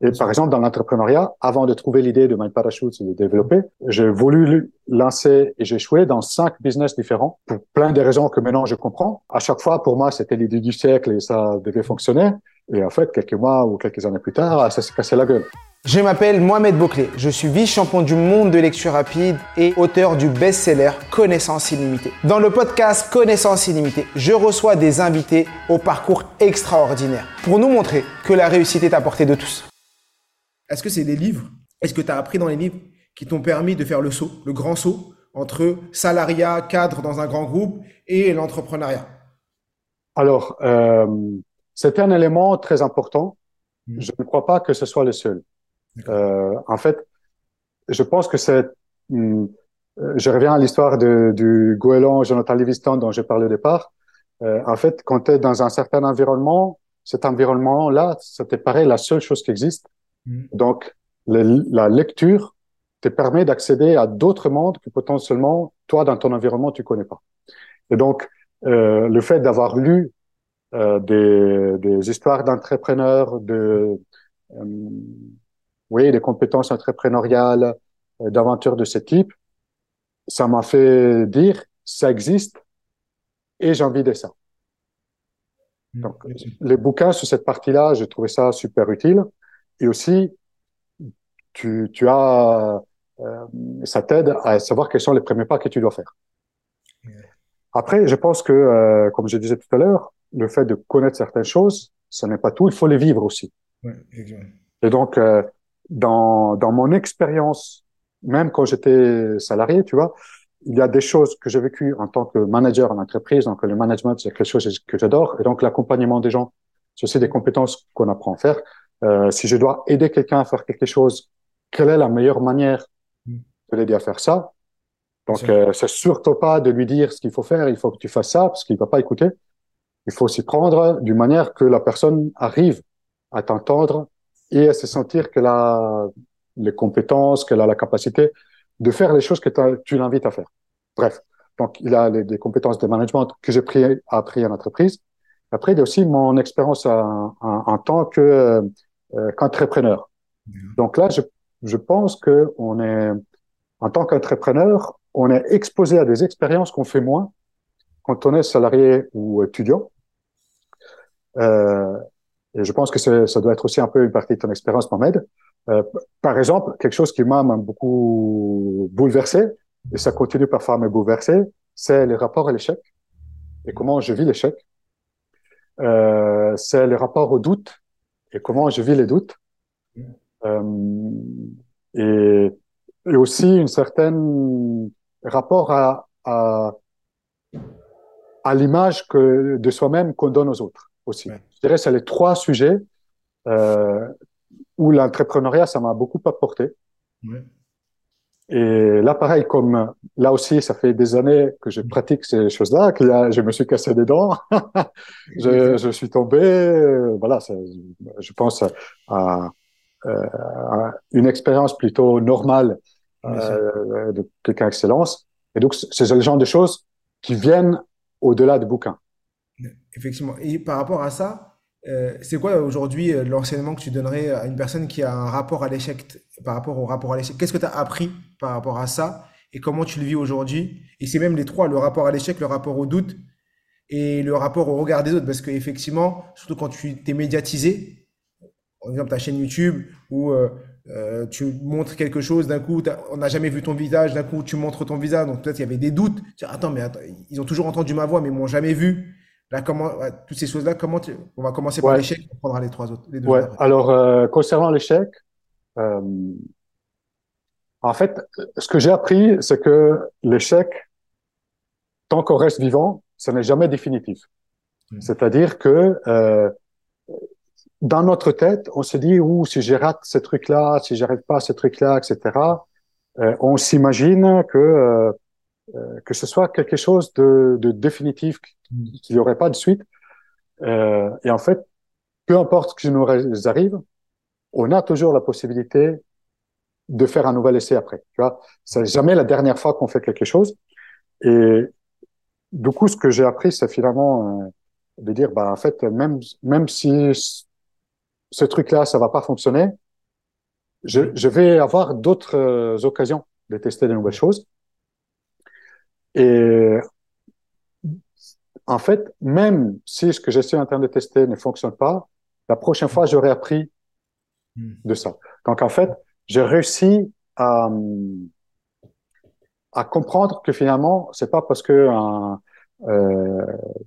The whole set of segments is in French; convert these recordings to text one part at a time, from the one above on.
Et par exemple, dans l'entrepreneuriat, avant de trouver l'idée de Mind Parachute et de développer, j'ai voulu lancer et j'ai échoué dans cinq business différents pour plein de raisons que maintenant je comprends. À chaque fois, pour moi, c'était l'idée du siècle et ça devait fonctionner. Et en fait, quelques mois ou quelques années plus tard, ça s'est cassé la gueule. Je m'appelle Mohamed Bouclé, je suis vice-champion du monde de lecture rapide et auteur du best-seller Connaissance illimitée. Dans le podcast Connaissance illimitée, je reçois des invités au parcours extraordinaire pour nous montrer que la réussite est à portée de tous. Est-ce que c'est des livres? Est-ce que tu as appris dans les livres qui t'ont permis de faire le saut, le grand saut entre salariat, cadre dans un grand groupe et l'entrepreneuriat? Alors, euh, c'est un élément très important. Hmm. Je ne crois pas que ce soit le seul. Euh, en fait, je pense que c'est. Euh, je reviens à l'histoire du goéland Jonathan Livingston dont j'ai parlé au départ. Euh, en fait, quand tu es dans un certain environnement, cet environnement-là, ça te paraît la seule chose qui existe. Mm. Donc, la lecture te permet d'accéder à d'autres mondes que potentiellement, toi, dans ton environnement, tu connais pas. Et donc, euh, le fait d'avoir lu euh, des, des, histoires d'entrepreneurs, de, euh, oui, des compétences entrepreneuriales, euh, d'aventures de ce type, ça m'a fait dire, ça existe et j'ai envie de ça. Mm. Donc, les bouquins sur cette partie-là, j'ai trouvé ça super utile. Et aussi, tu, tu as, euh, ça t'aide à savoir quels sont les premiers pas que tu dois faire. Après, je pense que, euh, comme je disais tout à l'heure, le fait de connaître certaines choses, ce n'est pas tout, il faut les vivre aussi. Et donc, euh, dans, dans mon expérience, même quand j'étais salarié, tu vois, il y a des choses que j'ai vécues en tant que manager en entreprise, donc le management, c'est quelque chose que j'adore, et donc l'accompagnement des gens, c'est aussi des compétences qu'on apprend à faire. Euh, si je dois aider quelqu'un à faire quelque chose, quelle est la meilleure manière mm. de l'aider à faire ça? Donc, euh, c'est surtout pas de lui dire ce qu'il faut faire, il faut que tu fasses ça, parce qu'il va pas écouter. Il faut s'y prendre d'une manière que la personne arrive à t'entendre et à se sentir qu'elle a les compétences, qu'elle a la capacité de faire les choses que tu l'invites à faire. Bref, donc il a les, des compétences de management que j'ai pris, appris en entreprise. Après, il y a aussi mon expérience en, en, tant que euh, euh, qu'entrepreneur. Donc là, je, je pense que on est, en tant qu'entrepreneur, on est exposé à des expériences qu'on fait moins quand on est salarié ou étudiant. Euh, et je pense que ça doit être aussi un peu une partie de ton expérience, Mohamed. Euh, par exemple, quelque chose qui m'a beaucoup bouleversé, et ça continue parfois à me bouleverser, c'est les rapports à l'échec et comment je vis l'échec. Euh, c'est les rapports au doute et comment je vis les doutes. Euh, et, et, aussi une certaine rapport à, à, à l'image que de soi-même qu'on donne aux autres aussi. Je dirais c'est les trois sujets euh, où l'entrepreneuriat ça m'a beaucoup apporté. Ouais. Et là, pareil, comme là aussi, ça fait des années que je pratique ces choses-là, que là, je me suis cassé des dents, je, je, suis tombé, euh, voilà, je pense à, à, une expérience plutôt normale euh, de quelqu'un excellence. Et donc, c'est le genre de choses qui viennent au-delà du bouquin. Effectivement. Et par rapport à ça, euh, c'est quoi aujourd'hui euh, l'enseignement que tu donnerais à une personne qui a un rapport à l'échec par rapport au rapport à l'échec? Qu'est-ce que tu as appris par rapport à ça? Et comment tu le vis aujourd'hui? Et c'est même les trois, le rapport à l'échec, le rapport au doute et le rapport au regard des autres. Parce qu'effectivement, surtout quand tu t'es médiatisé, par exemple ta chaîne YouTube où euh, tu montres quelque chose, d'un coup on n'a jamais vu ton visage, d'un coup tu montres ton visage, donc peut-être il y avait des doutes. Attends, mais attends, ils ont toujours entendu ma voix mais ils m'ont jamais vu. Là, comment, toutes ces choses-là, comment on va commencer par l'échec, on prendra les trois autres. Les deux ouais. Alors, euh, concernant l'échec, euh, en fait, ce que j'ai appris, c'est que l'échec, tant qu'on reste vivant, ce n'est jamais définitif. Hmm. C'est-à-dire que euh, dans notre tête, on se dit, ou si je rate ce truc-là, si j'arrive pas ce truc-là, etc. On s'imagine que euh, que ce soit quelque chose de, de définitif, qu'il n'y aurait pas de suite. Euh, et en fait, peu importe ce qui nous arrive, on a toujours la possibilité de faire un nouvel essai après. Tu vois, c'est jamais la dernière fois qu'on fait quelque chose. Et du coup, ce que j'ai appris, c'est finalement euh, de dire, bah en fait, même même si ce truc-là, ça va pas fonctionner, je, je vais avoir d'autres euh, occasions de tester de nouvelles choses. Et en fait, même si ce que je suis en train de tester ne fonctionne pas, la prochaine fois, j'aurai appris hmm. de ça. Donc, en fait, j'ai réussi à, à comprendre que finalement, c'est pas parce que un, euh,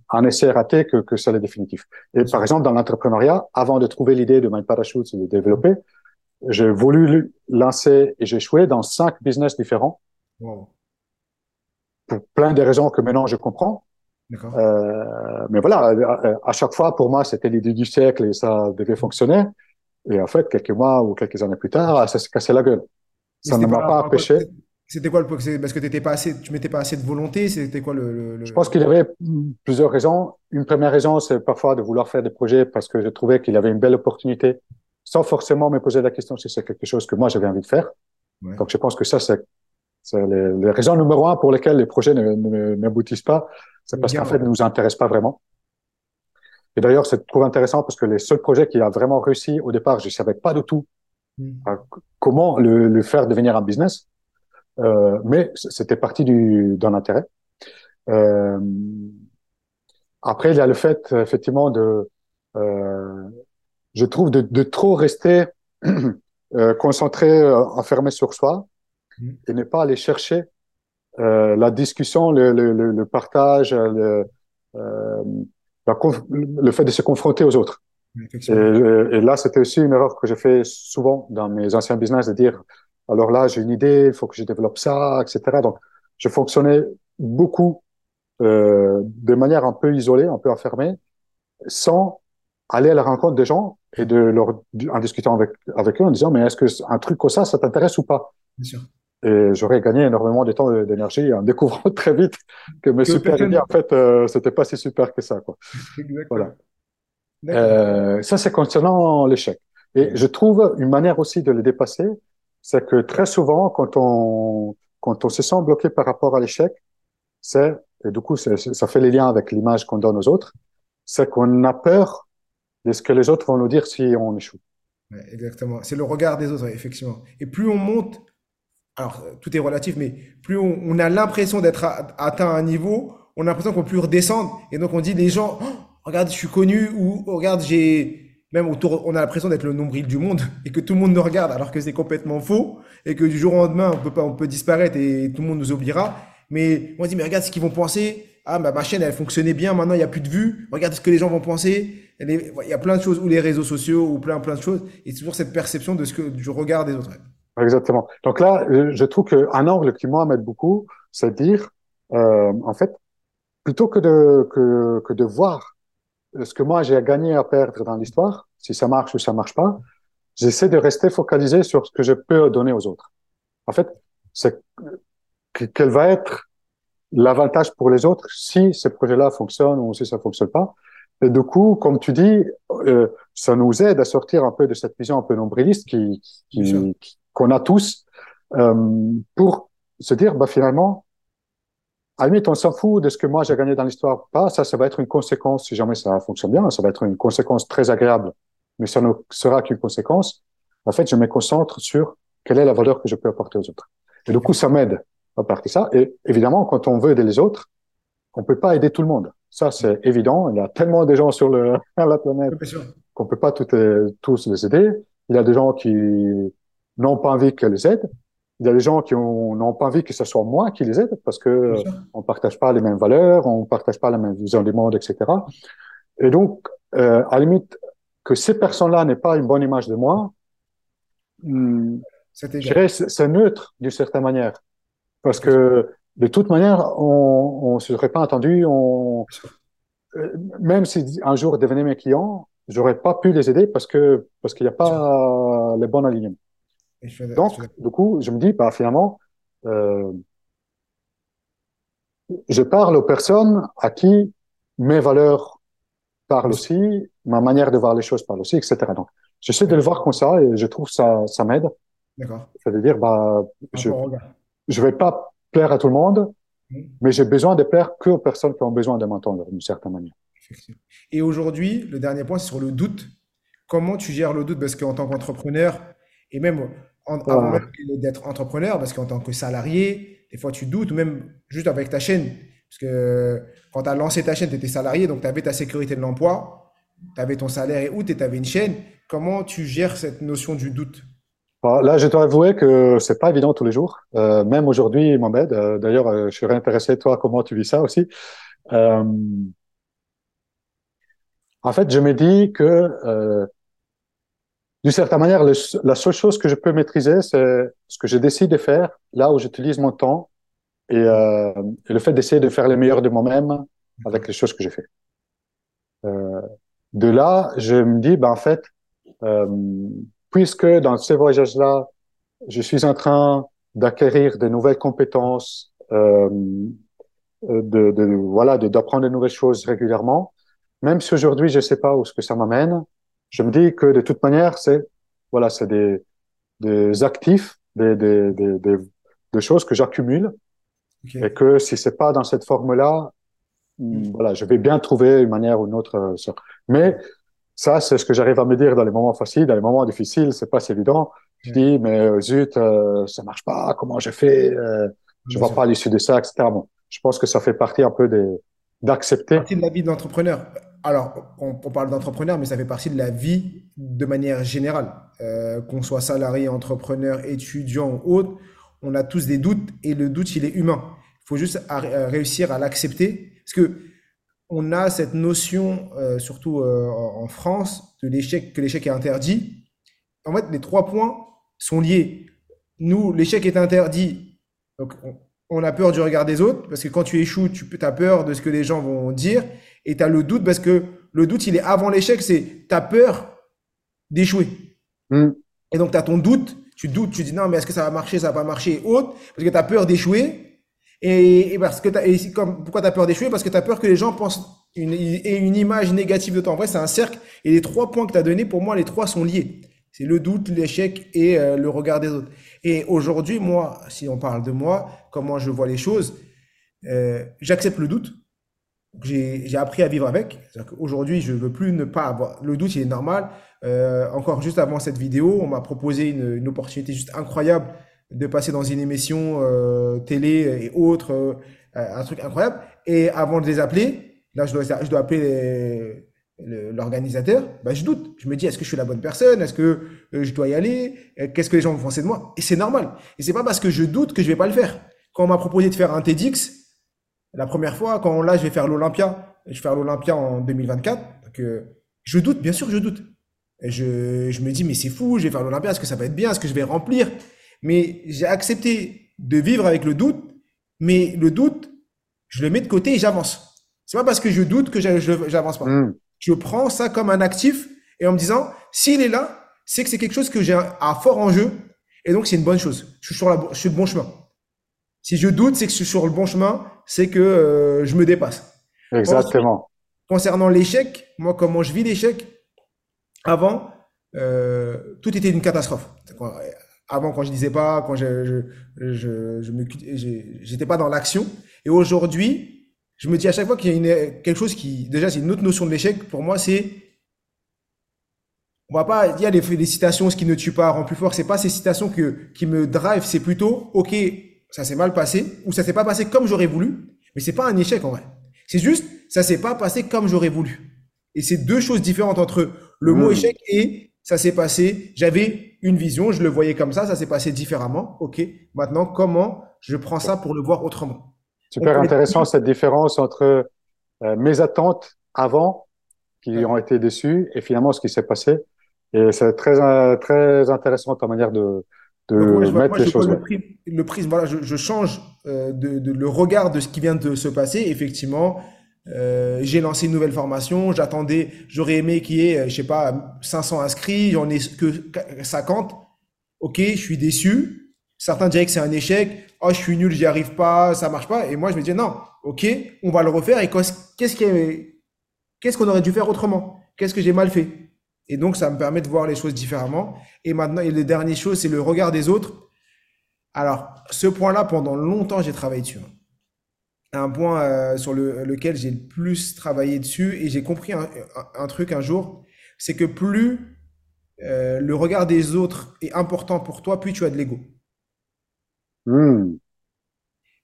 un essai raté que, que c'est le définitif. Et par exemple, dans l'entrepreneuriat, avant de trouver l'idée de My Parachute et de développer, j'ai voulu lancer et j'ai échoué dans cinq business différents. Pour plein de raisons que maintenant je comprends. Euh, mais voilà, à chaque fois, pour moi, c'était l'idée du siècle et ça devait fonctionner. Et en fait, quelques mois ou quelques années plus tard, ça s'est cassé la gueule. Ça ne m'a pas empêché. C'était quoi le Parce que t'étais pas assez, tu mettais pas assez de volonté. C'était quoi le, Je pense qu'il y avait plusieurs raisons. Une première raison, c'est parfois de vouloir faire des projets parce que je trouvais qu'il y avait une belle opportunité, sans forcément me poser la question si c'est quelque chose que moi j'avais envie de faire. Donc je pense que ça, c'est les, les, raisons numéro un pour lesquelles les projets n'aboutissent pas. C'est parce qu'en fait, ils ne nous intéressent pas vraiment. Et d'ailleurs, c'est trop intéressant parce que les seuls projets qui a vraiment réussi au départ, je savais pas du tout hmm. euh, comment le, le, faire devenir un business. Euh, mais c'était parti d'un intérêt. Euh, après, il y a le fait, effectivement, de, euh, je trouve, de, de trop rester concentré, enfermé sur soi mm. et ne pas aller chercher euh, la discussion, le, le, le partage, le, la, le fait de se confronter aux autres. Et, et, là, c'était aussi une erreur que j'ai fait souvent dans mes anciens business de dire alors là, j'ai une idée, il faut que je développe ça, etc. Donc, je fonctionnais beaucoup euh, de manière un peu isolée, un peu enfermée, sans aller à la rencontre des gens et de leur en discutant avec avec eux en disant mais est-ce que un truc comme ça ça t'intéresse ou pas? Bien sûr. Et j'aurais gagné énormément de temps et d'énergie en découvrant très vite que mes super idées en fait euh, c'était pas si super que ça quoi voilà euh, ça c'est concernant l'échec et je trouve une manière aussi de le dépasser c'est que très souvent, quand on, quand on se sent bloqué par rapport à l'échec, c'est, et du coup, ça fait les liens avec l'image qu'on donne aux autres, c'est qu'on a peur de ce que les autres vont nous dire si on échoue. exactement. C'est le regard des autres, effectivement. Et plus on monte, alors tout est relatif, mais plus on, a l'impression d'être atteint un niveau, on a l'impression qu'on peut redescendre. Et donc on dit les gens, oh, regarde, je suis connu, ou regarde, j'ai même autour, on a l'impression d'être le nombril du monde et que tout le monde nous regarde alors que c'est complètement faux et que du jour au lendemain, on peut pas, on peut disparaître et tout le monde nous oubliera. Mais on dit, mais regarde ce qu'ils vont penser. Ah, bah, ma chaîne, elle fonctionnait bien. Maintenant, il n'y a plus de vues. Regarde ce que les gens vont penser. Il y a plein de choses, ou les réseaux sociaux, ou plein, plein de choses. Et toujours cette perception de ce que, du regard des autres. Exactement. Donc là, je trouve qu'un angle qui, moi, m'aide beaucoup, c'est de dire, euh, en fait, plutôt que de, que, que de voir ce que moi j'ai à gagner à perdre dans l'histoire, si ça marche ou ça marche pas, j'essaie de rester focalisé sur ce que je peux donner aux autres. En fait, c'est quel va être l'avantage pour les autres si ce projet-là fonctionne ou si ça fonctionne pas. Et du coup, comme tu dis, euh, ça nous aide à sortir un peu de cette vision un peu nombriliste qui qu'on a tous euh, pour se dire, bah finalement, à la limite, on s'en fout de ce que moi j'ai gagné dans l'histoire pas. Ça, ça va être une conséquence, si jamais ça fonctionne bien, ça va être une conséquence très agréable, mais ça ne sera qu'une conséquence. En fait, je me concentre sur quelle est la valeur que je peux apporter aux autres. Et du coup, ça m'aide à partir ça. Et évidemment, quand on veut aider les autres, on peut pas aider tout le monde. Ça, c'est évident. Il y a tellement de gens sur le, la planète qu'on peut pas tous les aider. Il y a des gens qui n'ont pas envie qu'elles les aident. Il y a des gens qui n'ont pas envie que ce soit moi qui les aide parce que on partage pas les mêmes valeurs, on partage pas la même vision du monde, etc. Et donc, euh, à la limite, que ces personnes-là n'aient pas une bonne image de moi, hmm, c'est neutre d'une certaine manière. Parce que de toute manière, on ne serait pas entendu. On, euh, même si un jour devenaient mes clients, j'aurais pas pu les aider parce que parce qu'il n'y a pas les bons alignements. Donc, du coup, je me dis, bah, finalement, euh, je parle aux personnes à qui mes valeurs parlent aussi, ma manière de voir les choses parle aussi, etc. Donc, j'essaie de le voir comme ça et je trouve ça, ça m'aide. D'accord. Ça veut dire, bah, je, je vais pas plaire à tout le monde, mmh. mais j'ai besoin de plaire que aux personnes qui ont besoin de m'entendre d'une certaine manière. Et aujourd'hui, le dernier point, c'est sur le doute. Comment tu gères le doute? Parce qu'en tant qu'entrepreneur, Et même avant même d'être entrepreneur, parce qu'en tant que salarié, des fois tu doutes, ou même juste avec ta chaîne. Parce que quand tu as lancé ta chaîne, tu étais salarié, donc tu avais ta sécurité de l'emploi, tu avais ton salaire et où tu avais une chaîne. Comment tu gères cette notion du doute? Là, je dois avouer que c'est pas évident tous les jours. Euh, même aujourd'hui, Mohamed. Euh, D'ailleurs, euh, je serais intéressé, toi, comment tu vis ça aussi. Euh, en fait, je me dis que, euh, d'une certaine manière, le, la seule chose que je peux maîtriser, c'est ce que je décide de faire, là où j'utilise mon temps, et, euh, le fait d'essayer de faire le meilleur de moi-même avec les choses que j'ai fait. Euh, de là, je me dis, ben en fait, euh, puisque dans ces voyages-là, je suis en train d'acquérir de nouvelles compétences, euh, de, de, voilà, d'apprendre de, nouvelles choses régulièrement, même si aujourd'hui je sais pas où ce que ça m'amène, je me dis que de toute manière, c'est voilà, c'est des, des actifs, des, des, des, des, choses que j'accumule okay. et que si c'est pas dans cette forme-là, mm. voilà, je vais bien trouver une manière ou une autre. Euh, mais ça, c'est ce que j'arrive à me dire dans les moments faciles, dans les moments difficiles, c'est pas si évident. Je dis, mais euh, zut, euh, ça marche pas, comment j'ai fait, euh, je vois pas l'issue de ça, etc. Bon, je pense que ça fait partie un peu des, d'accepter. partie de la vie d'entrepreneur. Alors, on, parle d'entrepreneur, mais ça fait partie de la vie de manière générale. Euh, qu'on soit salarié, entrepreneur, étudiant ou autre, on a tous des doutes et le doute, il est humain. Il faut juste réussir à l'accepter. Parce que on a cette notion, euh, surtout euh, en France, de l'échec, que l'échec est interdit. En fait, les trois points sont liés. Nous, l'échec est interdit. Donc, on, on, a peur du regard des autres, parce que quand tu échoues, tu as peur de ce que les gens vont dire. Et tu as le doute, parce que le doute, il est avant l'échec, c'est tu as peur d'échouer. Mm. Et donc, tu as ton doute, tu doutes, tu dis non, mais est-ce que ça va marcher, ça va pas marcher, et autres, parce que tu as peur d'échouer. Et, et, parce que as, et comme, pourquoi tu as peur d'échouer? Parce que tu as peur que les gens pensent une, aient une image négative de toi. En vrai, c'est un cercle. Et les trois points que tu as donnés, pour moi, les trois sont liés. C'est le doute, l'échec et euh, le regard des autres. Et aujourd'hui, moi, si on parle de moi, comment je vois les choses, euh, j'accepte le doute. J'ai appris à vivre avec. Aujourd'hui, je veux plus ne pas avoir. Le doute, il est normal. Euh, encore juste avant cette vidéo, on m'a proposé une, une opportunité juste incroyable de passer dans une émission euh, télé et autres, euh, un truc incroyable. Et avant de les appeler, là, je dois, je dois appeler l'organisateur, bah, je doute. Je me dis, est-ce que je suis la bonne personne? Est-ce que euh, je dois y aller? Qu'est-ce que les gens vont penser de moi? Et c'est normal. Et c'est pas parce que je doute que je vais pas le faire. Quand on m'a proposé de faire un TEDx, la première fois, quand là, je vais faire l'Olympia, je vais faire l'Olympia en 2024, donc, je doute, bien sûr, je doute. Et je, je me dis, mais c'est fou, je vais faire l'Olympia, est-ce que ça va être bien Est-ce que je vais remplir? Mais j'ai accepté de vivre avec le doute, mais le doute, je le mets de côté et j'avance. C'est pas parce que je doute que j'avance pas. Mm. Je prends ça comme un actif et en me disant, s'il est là, c'est que c'est quelque chose que j'ai à fort enjeu et donc c'est une bonne chose. Je suis sur la, je suis le bon chemin. Si je doute, c'est que je suis sur le bon chemin, c'est que euh, je me dépasse. Exactement. concernant l'échec, moi, comment je vis l'échec, avant, euh, tout était une catastrophe avant quand je disais pas, quand je je je, je me j'étais pas dans l'action. Et aujourd'hui, je me dis à chaque fois qu'il y a une, quelque chose qui déjà c'est une autre notion de l'échec pour moi, c'est on va pas il y a des, des citations ce qui ne tue pas rend plus fort. C'est pas ces citations que qui me drive, c'est plutôt ok ça s'est mal passé ou ça s'est pas passé comme j'aurais voulu, mais c'est pas un échec en vrai. C'est juste ça s'est pas passé comme j'aurais voulu. Et c'est deux choses différentes entre le mot échec et ça s'est passé, j'avais une vision, je le voyais comme ça, ça s'est passé différemment. OK, maintenant, comment je prends ça pour le voir autrement? Super intéressant cette différence entre euh, mes attentes avant, qui ont été déçues, et finalement ce qui s'est passé. Et c'est très, très intéressant ta manière de, de mettre les choses. Le, prisme, voilà, je, je change euh, de, de, le regard de ce qui vient de se passer. Effectivement, euh, j'ai lancé une nouvelle formation, j'attendais, j'aurais aimé qu'il y ait, je sais pas, 500 inscrits, j'en ai que 50. Ok, je suis déçu. Certains diraient que c'est un échec. Oh, je suis nul, j'y arrive pas, ça marche pas. Et moi, je me dis non, ok, on va le refaire. Et qu'est-ce qu'est-ce qu'on aurait dû faire autrement? Qu'est-ce que j'ai mal fait? Et donc, ça me permet de voir les choses différemment. Et maintenant, et les dernières choses, c'est le regard des autres. Alors, ce point-là, pendant longtemps, j'ai travaillé dessus un point euh, sur le, lequel j'ai le plus travaillé dessus et j'ai compris un, un, truc un jour, c'est que plus euh, le regard des autres est important pour toi, plus tu as de l'ego. Hmm.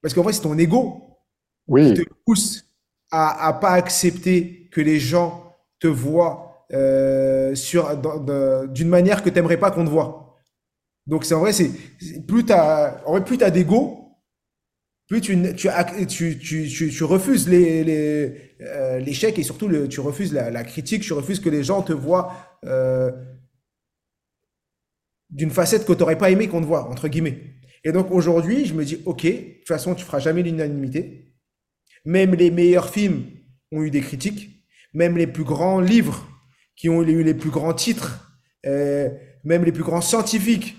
Parce qu'en vrai, c'est ton ego Oui, qui te pousse à, à pas accepter que les gens te voient euh, sur, d'une manière que tu n'aimerais pas qu'on te voit. Donc, c'est en vrai, c'est plus tu as, en vrai, plus t'as d'ego, plus tu, tu, tu, tu, tu, refuses les, les, euh, l'échec et surtout tu refuses la, critique, tu refuses que les gens te voient euh, d'une facette que tu n'aurais pas aimé qu'on te voit, entre guillemets. Et donc aujourd'hui, je me dis, ok, de toute façon, tu feras jamais l'unanimité. Même les meilleurs films ont eu des critiques. Même les plus grands livres qui ont eu les plus grands titres, euh, même les plus grands scientifiques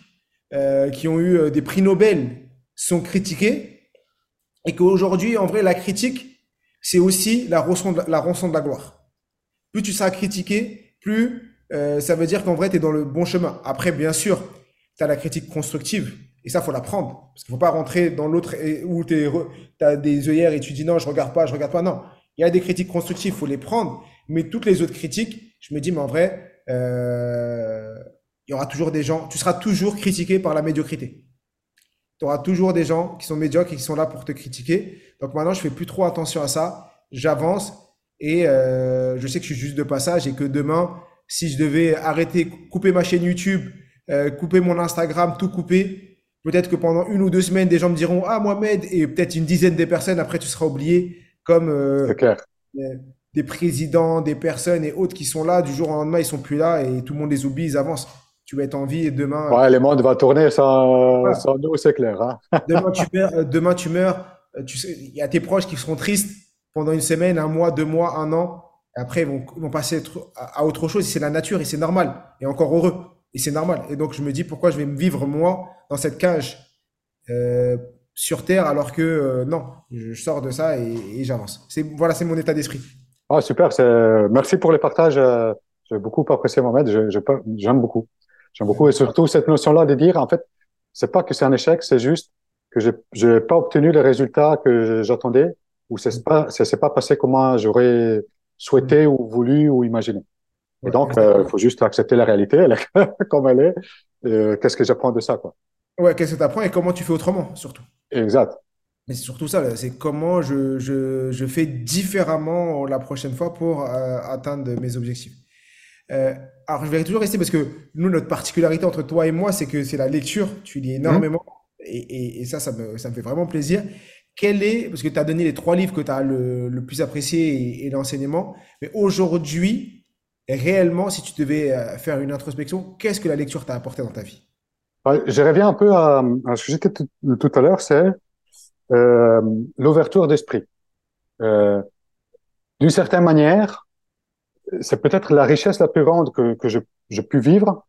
euh, qui ont eu euh, des prix Nobel sont critiqués. Et qu'aujourd'hui, en vrai, la critique, c'est aussi la rançon de la, la de la gloire. Plus tu seras critiqué, plus ça veut dire qu'en vrai, tu es dans le bon chemin. Après, bien sûr, tu as la critique constructive. Et ça, faut la prendre. Parce qu'il faut pas rentrer dans l'autre où tu as des œillères et tu dis non, je regarde pas, je regarde pas. Non. Il y a des critiques constructives, faut les prendre. Mais toutes les autres critiques, je me dis, mais en vrai, euh, il y aura toujours des gens, tu seras toujours critiqué par la médiocrité. Tu auras toujours des gens qui sont médiocres et qui sont là pour te critiquer. Donc maintenant, je fais plus trop attention à ça. J'avance et euh, je sais que je suis juste de passage et que demain, si je devais arrêter, couper ma chaîne YouTube, euh, couper mon Instagram, tout couper, peut-être que pendant une ou deux semaines, des gens me diront Ah, Mohamed, et peut-être une dizaine de personnes, après tu seras oublié, comme euh, c'est clair. Des présidents, des personnes et autres qui sont là, du jour au lendemain, ils sont plus là et tout le monde les oublie, ils avancent. Tu vas être en vie et demain, Ouais, le monde va tourner sans, voilà. sans nous, c'est clair. Hein? Demain, tu meurs, euh, demain, tu meurs, euh, tu sais, il y a tes proches qui seront tristes pendant une semaine, un mois, deux mois, un an. Et après, ils vont, passer à à autre chose. C'est la nature et c'est normal. Et encore heureux. Et c'est normal. Et donc, je me dis pourquoi je vais me vivre, moi, dans cette cage euh, sur Terre, alors que euh, non, je, je sors de ça et, et j'avance. C'est, voilà, c'est mon état d'esprit. Ah, super. Merci pour les partages. euh, J'ai beaucoup apprécié Mohamed. Je, je, j'aime beaucoup. J'aime beaucoup. Et surtout, cette notion-là de dire, en fait, c'est pas que c'est un échec, c'est juste que j'ai, j'ai pas obtenu les résultats que j'attendais ou c'est pas, ça s'est pas passé comme j'aurais souhaité ou voulu ou imaginé. Et donc, il exactement. faut juste accepter la réalité elle est comme elle est. Euh, qu'est-ce que j'apprends de ça, quoi. Ouais, qu'est-ce que tu apprends et comment tu fais autrement, surtout. Exact. Mais c'est surtout ça, c'est comment je, je, je fais différemment la prochaine fois pour euh, atteindre mes objectifs. Euh, alors, je vais toujours rester parce que nous, notre particularité entre toi et moi, c'est que c'est la lecture. Tu lis énormément et, et, ça, ça me, ça me fait vraiment plaisir. Quel est, parce que tu as donné les trois livres que tu as le, le plus apprécié et, l'enseignement, mais aujourd'hui, réellement, si tu devais euh, faire une introspection, qu'est-ce que la lecture t'a apporté dans ta vie? Je reviens un peu à, à ce que tout, tout à l'heure, c'est euh, l'ouverture d'esprit. Euh, d'une certaine manière, c'est peut-être la richesse la plus grande que, que je- j'ai pu vivre.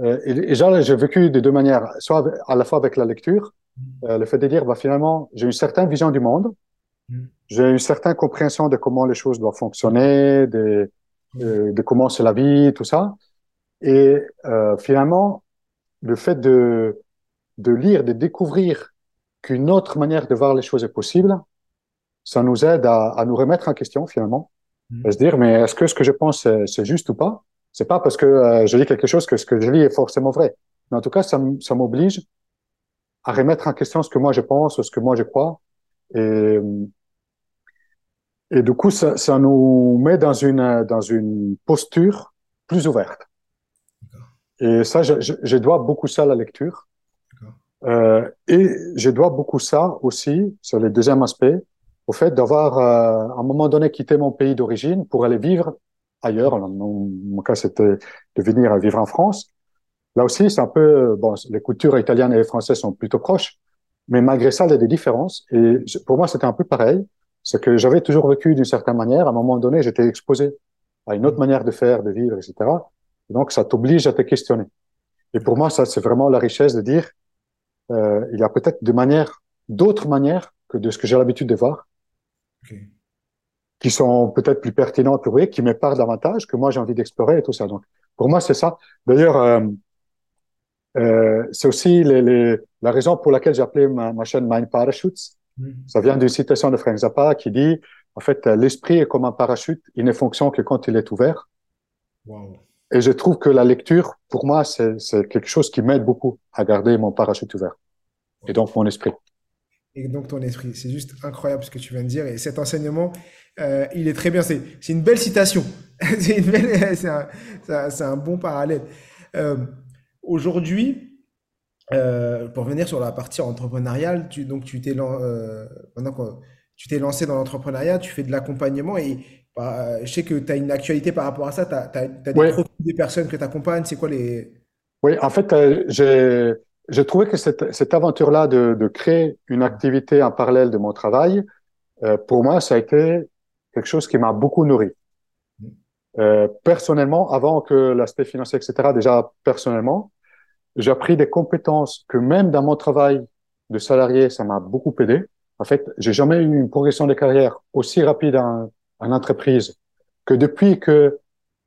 Euh, et, et j'ai vécu de deux manières, soit avec- à la fois avec la lecture, euh, le fait de dire, bah, finalement, j'ai une certaine vision du monde, Mm. j'ai une certaine compréhension de comment les choses doivent fonctionner, de, de, de comment c'est la vie, tout ça. Et euh, finalement, le fait de, de lire, de découvrir qu'une autre manière de voir les choses est possible, ça nous aide à, à nous remettre en question finalement, Mm. à se dire mais est-ce que ce que je pense c'est c'est juste ou pas? C'est pas parce que euh, je lis quelque chose que ce que je lis est forcément vrai. Mais en tout cas, ça, ça m'oblige à remettre en question ce que moi je pense, ce que moi je crois. Et, et du coup, ça, ça nous met dans une, dans une posture plus ouverte. Et ça, je, je, je dois beaucoup ça à la lecture. Euh, et je dois beaucoup ça aussi, sur le deuxième aspect, au fait d'avoir, euh, à un moment donné, quitté mon pays d'origine pour aller vivre ailleurs. Alors, mon cas, c'était de venir vivre en France. Là aussi, c'est un peu, bon, les cultures italiennes et françaises sont plutôt proches, mais malgré ça, il y a des différences. Et pour moi, c'était un peu pareil. C'est que j'avais toujours vécu d'une certaine manière. À un moment donné, j'étais exposé à une autre manière de faire, de vivre, etc. Et donc, ça t'oblige à te questionner. Et pour moi, ça, c'est vraiment la richesse de dire, euh, il y a peut-être des manières, d'autres manières que de ce que j'ai l'habitude de voir, Ok. qui sont peut-être plus pertinentes pour eux, qui me parlent davantage, que moi j'ai envie d'explorer et tout ça. Donc, pour moi, c'est ça. D'ailleurs, euh, euh, c'est aussi les, les, la raison pour laquelle j'ai appelé ma, ma chaîne Mind Parachutes. Mm. Ça vient d'une citation de Frank Zappa qui dit, en fait, l'esprit est comme un parachute, il ne fonctionne que quand il est ouvert. Wow. Et je trouve que la lecture, pour moi, c'est quelque chose qui m'aide beaucoup à garder mon parachute ouvert. Et donc mon esprit. Et donc ton esprit. C'est juste incroyable ce que tu viens de dire. Et cet enseignement, euh, il est très bien. C'est une belle citation. c'est un, un, bon parallèle. Euh, Aujourd'hui, euh, pour venir sur la partie entrepreneuriale, tu, donc tu t'es tu t'es lancé dans l'entrepreneuriat, tu fais de l'accompagnement et bah, je sais que tu as une actualité par rapport à ça. Tu as, des profils des personnes que tu accompagnes. C'est quoi les. Oui, en fait, euh, j'ai trouvé que cette, cette aventure-là de, de, créer une activité en parallèle de mon travail, euh, pour moi, ça a été quelque chose qui m'a beaucoup nourri. Mmh. Euh, personnellement, avant que l'aspect financier, etc., déjà personnellement, j'ai appris des compétences que même dans mon travail de salarié, ça m'a beaucoup aidé. En fait, j'ai jamais eu une progression de carrière aussi rapide en, en entreprise que depuis que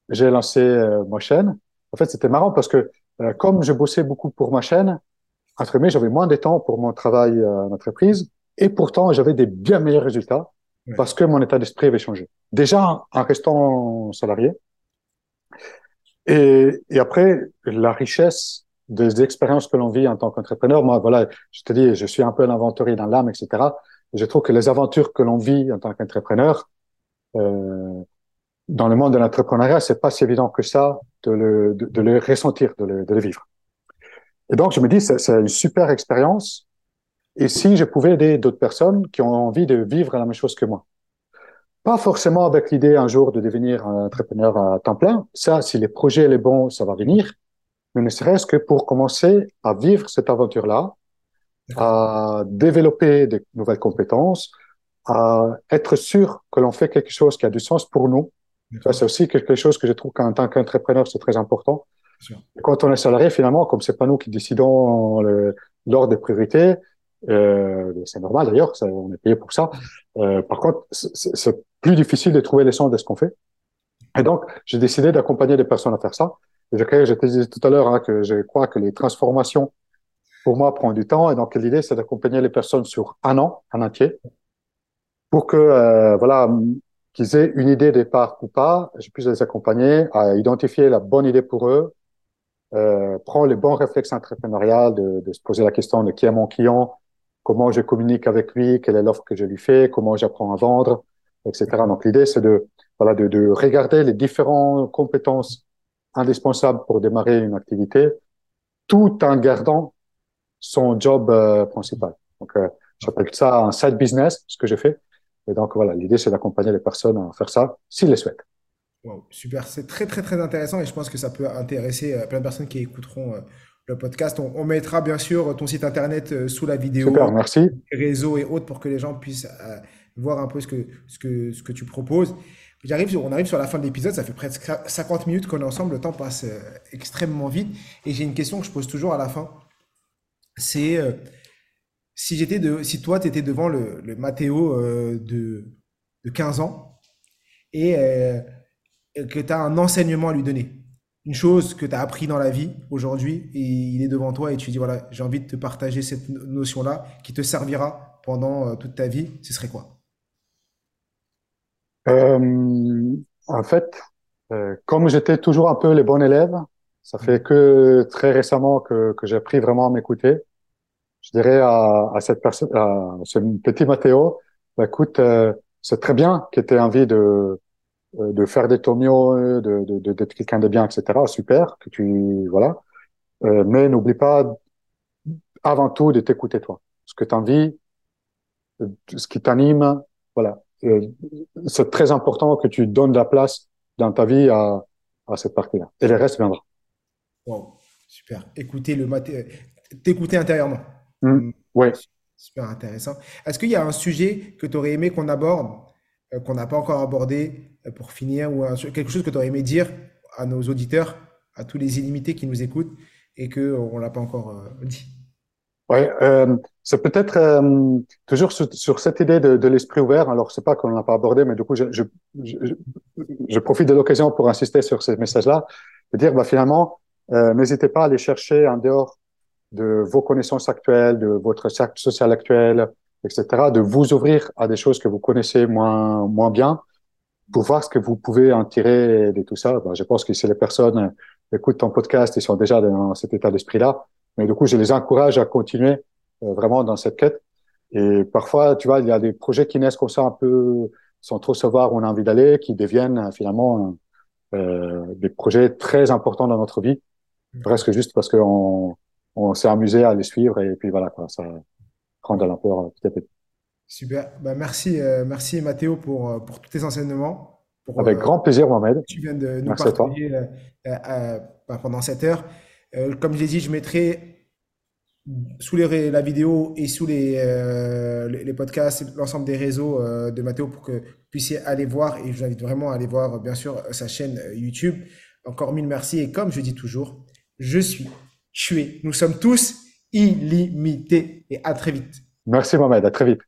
j'ai lancé euh, ma chaîne. En fait, c'était marrant parce que euh, comme je bossais beaucoup pour ma chaîne, entre guillemets, j'avais moins de temps pour mon travail euh, en entreprise et pourtant j'avais des bien meilleurs résultats parce que mon état d'esprit avait changé. Déjà en restant salarié. Et, et après, la richesse des expériences que l'on vit en tant qu'entrepreneur. Moi, voilà, je te dis, je suis un peu un aventurier dans l'âme, etc. je trouve que les aventures que l'on vit en tant qu'entrepreneur, euh, dans le monde de l'entrepreneuriat, c'est pas si évident que ça de le, de, le ressentir, de le, de le, vivre. Et donc, je me dis, c'est une super expérience. Et si je pouvais aider d'autres personnes qui ont envie de vivre la même chose que moi, pas forcément avec l'idée un jour de devenir un entrepreneur à temps plein. Ça, si les projets les bons, ça va venir mais ne serait-ce que pour commencer à vivre cette aventure-là, à développer de nouvelles compétences, à être sûr que l'on fait quelque chose qui a du sens pour nous. Ça, c'est aussi quelque chose que je trouve qu'en tant qu'entrepreneur, c'est très important. quand on est salarié, finalement, comme c'est pas nous qui décidons l'ordre des priorités, euh, c'est normal d'ailleurs, on est payé pour ça. Euh, par contre, c'est plus difficile de trouver les sens de ce qu'on fait. Et donc, j'ai décidé d'accompagner des personnes à faire ça. Je, je te disais tout à l'heure hein, que je crois que les transformations, pour moi, prennent du temps. Et donc, l'idée, c'est d'accompagner les personnes sur un an, un entier, pour que, euh, voilà, qu'ils aient une idée départ ou pas, je puisse les accompagner à identifier la bonne idée pour eux, euh, prendre les bons réflexes entrepreneuriales, de, de se poser la question de qui est mon client, comment je communique avec lui, quelle est l'offre que je lui fais, comment j'apprends à vendre, etc. Donc l'idée c'est de voilà de, de regarder les différentes compétences indispensable pour démarrer une activité, tout en gardant son job euh, principal. Donc, euh, j'appelle ça un side business, ce que j'ai fait. Et donc, voilà, l'idée, c'est d'accompagner les personnes à faire ça s'ils le souhaitent. Wow, super, c'est très, très, très intéressant et je pense que ça peut intéresser euh, plein de personnes qui écouteront le podcast. On, mettra bien sûr ton site internet sous la vidéo, super, merci. réseaux et autres pour que les gens puissent voir un peu ce que, ce que, ce que tu proposes. J'arrive, on arrive sur la fin de l'épisode, ça fait presque 50 minutes qu'on est ensemble, le temps passe euh, extrêmement vite. Et j'ai une question que je pose toujours à la fin. C'est euh, si j'étais de, si toi tu étais devant le, le Mathéo euh, de, de 15 ans et, que tu as un enseignement à lui donner, une chose que tu as appris dans la vie aujourd'hui et il est devant toi et tu dis voilà, j'ai envie de te partager cette notion-là qui te servira pendant toute ta vie, ce serait quoi? Euh, en fait, euh, comme j'étais toujours un peu les bons élèves, ça fait que très récemment que, que j'ai appris vraiment à m'écouter. Je dirais à, à cette personne, à ce petit Mathéo, bah, écoute, euh, c'est très bien que tu aies envie de, euh, de faire des tomios, de, de, d'être quelqu'un de bien, etc. Super, que tu, voilà. Euh, mais n'oublie pas avant tout de t'écouter toi. Ce que tu envie, ce qui t'anime, voilà. Euh, c'est très important que tu donnes la place dans ta vie à, à cette partie-là. Et le reste viendra. Wow, super. Écouter le matin, t'écouter intérieurement. Mmh. Mmh. Oui. Super intéressant. Est-ce qu'il y a un sujet que tu aurais aimé qu'on aborde, euh, qu'on n'a pas encore abordé euh, pour finir, ou quelque chose que tu aurais aimé dire à nos auditeurs, à tous les illimités qui nous écoutent et qu'on ne l'a pas encore dit? Oui, euh, c'est peut-être euh, toujours sur, sur, cette idée de, de l'esprit ouvert. Alors, c'est pas qu'on l'a pas abordé, mais du coup, je, je, je, je profite de l'occasion pour insister sur ces messages-là, de dire, bah, finalement, euh, n'hésitez pas à aller chercher en dehors de vos connaissances actuelles, de votre cercle social actuel, etc., de vous ouvrir à des choses que vous connaissez moins moins bien, pour voir ce que vous pouvez en tirer de tout ça. Ben, je pense que si les personnes écoutent ton podcast, ils sont déjà dans cet état d'esprit-là. Mais du coup, je les encourage à continuer euh, vraiment dans cette quête. Et parfois, tu vois, il y a des projets qui naissent comme ça un peu sans trop savoir où on a envie d'aller, qui deviennent euh, finalement euh, des projets très importants dans notre vie, mm. presque juste parce qu'on on, s'est amusé à les suivre et puis voilà quoi, ça prend de l'ampleur euh, petit à petit. Super, bah, merci, euh, merci Mathéo pour, pour tous tes enseignements. Pour, Avec grand plaisir Mohamed. Tu viens de nous merci partager bah, pendant cette heure. comme je l'ai dit, je mettrai sous les, la vidéo et sous les, euh, les, podcasts, l'ensemble des réseaux euh, de Mathéo pour que vous puissiez aller voir. Et je vous invite vraiment à aller voir, bien sûr, sa chaîne euh, YouTube. Encore mille merci. Et comme je dis toujours, je suis, tué. nous sommes tous illimités. Et à très vite. Merci Mohamed, à très vite.